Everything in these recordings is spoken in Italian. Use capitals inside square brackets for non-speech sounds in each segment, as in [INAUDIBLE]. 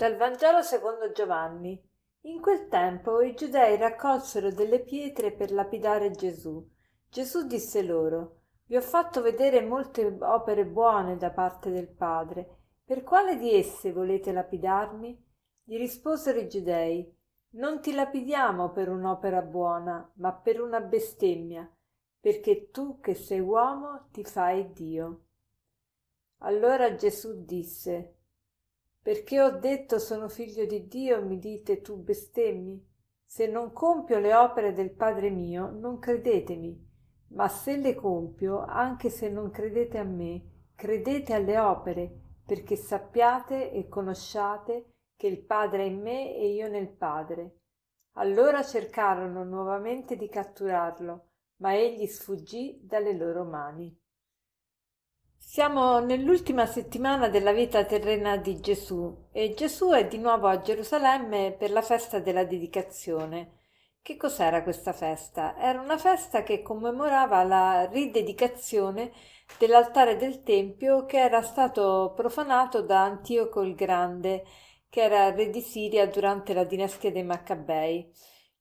Dal Vangelo secondo Giovanni. In quel tempo i giudei raccolsero delle pietre per lapidare Gesù. Gesù disse loro: Vi ho fatto vedere molte opere buone da parte del Padre. Per quale di esse volete lapidarmi? Gli risposero i giudei: Non ti lapidiamo per un'opera buona, ma per una bestemmia, perché tu che sei uomo ti fai Dio. Allora Gesù disse: perché ho detto sono figlio di Dio, mi dite tu bestemmi? Se non compio le opere del Padre mio, non credetemi, ma se le compio, anche se non credete a me, credete alle opere, perché sappiate e conosciate che il Padre è in me e io nel Padre. Allora cercarono nuovamente di catturarlo, ma egli sfuggì dalle loro mani. Siamo nell'ultima settimana della vita terrena di Gesù e Gesù è di nuovo a Gerusalemme per la festa della dedicazione. Che cos'era questa festa? Era una festa che commemorava la ridedicazione dell'altare del Tempio che era stato profanato da Antioco il Grande, che era re di Siria durante la dinastia dei Maccabei.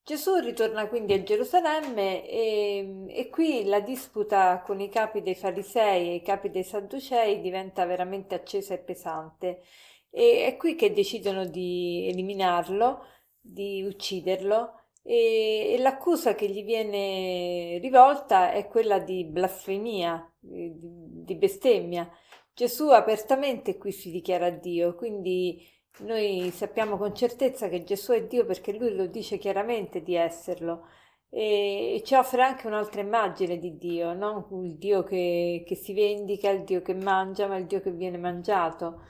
Gesù ritorna quindi a Gerusalemme e, e, qui la disputa con i capi dei farisei e i capi dei sadducei diventa veramente accesa e pesante e è qui che decidono di eliminarlo, di ucciderlo e, e l'accusa che gli viene rivolta è quella di blasfemia, di, di bestemmia. Gesù apertamente qui si dichiara Dio, quindi noi sappiamo con certezza che Gesù è Dio perché lui lo dice chiaramente di esserlo e, ci offre anche un'altra immagine di Dio, non il Dio che, che, si vendica, il Dio che mangia, ma il Dio che viene mangiato.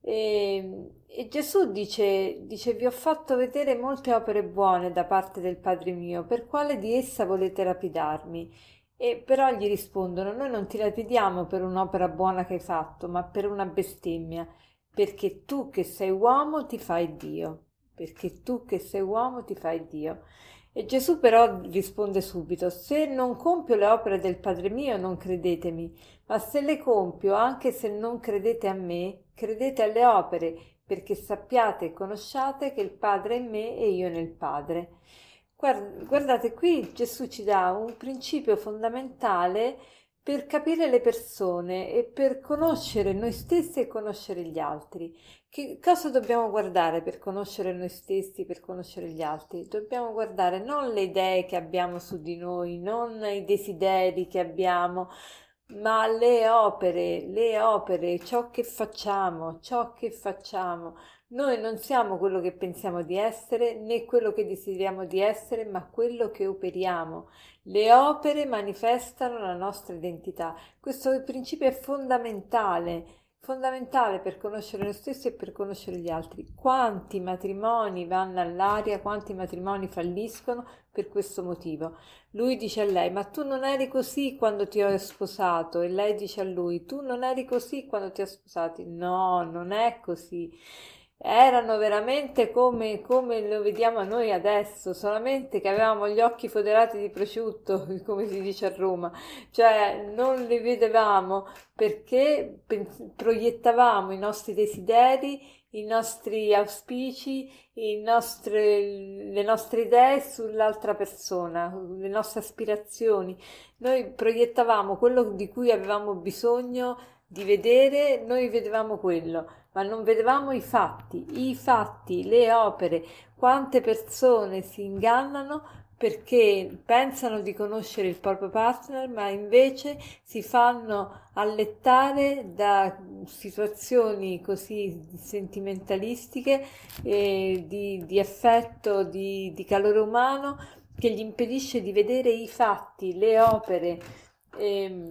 E, e Gesù dice, dice, vi ho fatto vedere molte opere buone da parte del Padre mio, per quale di essa volete lapidarmi? E però gli rispondono, noi non ti lapidiamo per un'opera buona che hai fatto, ma per una bestemmia perché tu che sei uomo ti fai Dio, perché tu che sei uomo ti fai Dio. E Gesù però risponde subito, se non compio le opere del Padre mio non credetemi, ma se le compio, anche se non credete a me, credete alle opere, perché sappiate e conosciate che il Padre è in me e io nel Padre. Guardate, qui Gesù ci dà un principio fondamentale per capire le persone e per conoscere noi stessi e conoscere gli altri. Che cosa dobbiamo guardare per conoscere noi stessi, per conoscere gli altri? Dobbiamo guardare non le idee che abbiamo su di noi, non i desideri che abbiamo, ma le opere, le opere, ciò che facciamo, ciò che facciamo. Noi non siamo quello che pensiamo di essere, né quello che desideriamo di essere, ma quello che operiamo. Le opere manifestano la nostra identità. Questo principio è fondamentale, fondamentale per conoscere noi stessi e per conoscere gli altri. Quanti matrimoni vanno all'aria, quanti matrimoni falliscono per questo motivo. Lui dice a lei, ma tu non eri così quando ti ho sposato e lei dice a lui, tu non eri così quando ti ho sposato. No, non è così erano veramente come, come lo vediamo noi adesso, solamente che avevamo gli occhi foderati di prosciutto, [LAUGHS] come si dice a Roma, cioè non li vedevamo perché proiettavamo i nostri desideri, i nostri auspici, i nostri, le nostre idee sull'altra persona, le nostre aspirazioni. Noi proiettavamo quello di cui avevamo bisogno di vedere, noi vedevamo quello ma non vedevamo i fatti, i fatti, le opere, quante persone si ingannano perché pensano di conoscere il proprio partner, ma invece si fanno allettare da situazioni così sentimentalistiche, eh, di, di, affetto, di, di calore umano, che gli impedisce di vedere i fatti, le opere. Eh,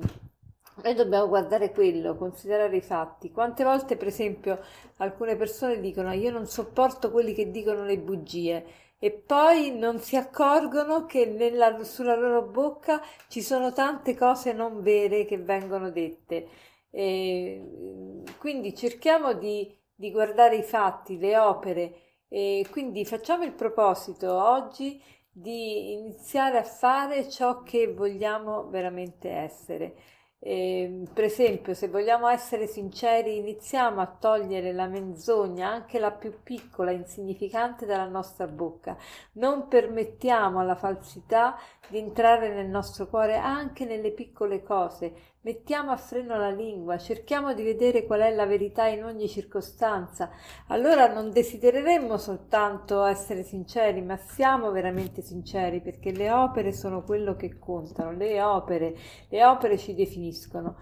noi dobbiamo guardare quello, considerare i fatti. Quante volte, per esempio, alcune persone dicono io non sopporto quelli che dicono le bugie e poi non si accorgono che nella, sulla loro bocca ci sono tante cose non vere che vengono dette. E quindi cerchiamo di, di guardare i fatti, le opere e quindi facciamo il proposito oggi di iniziare a fare ciò che vogliamo veramente essere. Eh, per esempio, se vogliamo essere sinceri, iniziamo a togliere la menzogna, anche la più piccola insignificante, dalla nostra bocca. Non permettiamo alla falsità di entrare nel nostro cuore anche nelle piccole cose. Mettiamo a freno la lingua, cerchiamo di vedere qual è la verità in ogni circostanza. Allora non desidereremmo soltanto essere sinceri, ma siamo veramente sinceri, perché le opere sono quello che contano, le opere, le opere ci definiscono finiscono.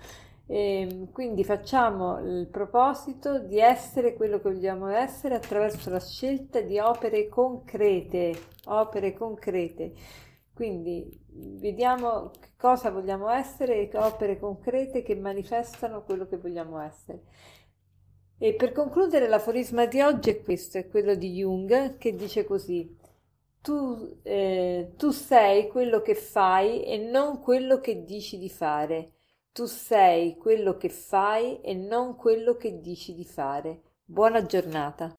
E ehm, quindi facciamo il proposito di essere quello che vogliamo essere attraverso la scelta di opere concrete, opere concrete. Quindi vediamo cosa vogliamo essere e opere concrete che manifestano quello che vogliamo essere. E per concludere l'aforisma di oggi è questo, è quello di Jung che dice così, tu, eh, tu sei quello che fai e non quello che dici di fare. Tu sei quello che fai e non quello che dici di fare. Buona giornata.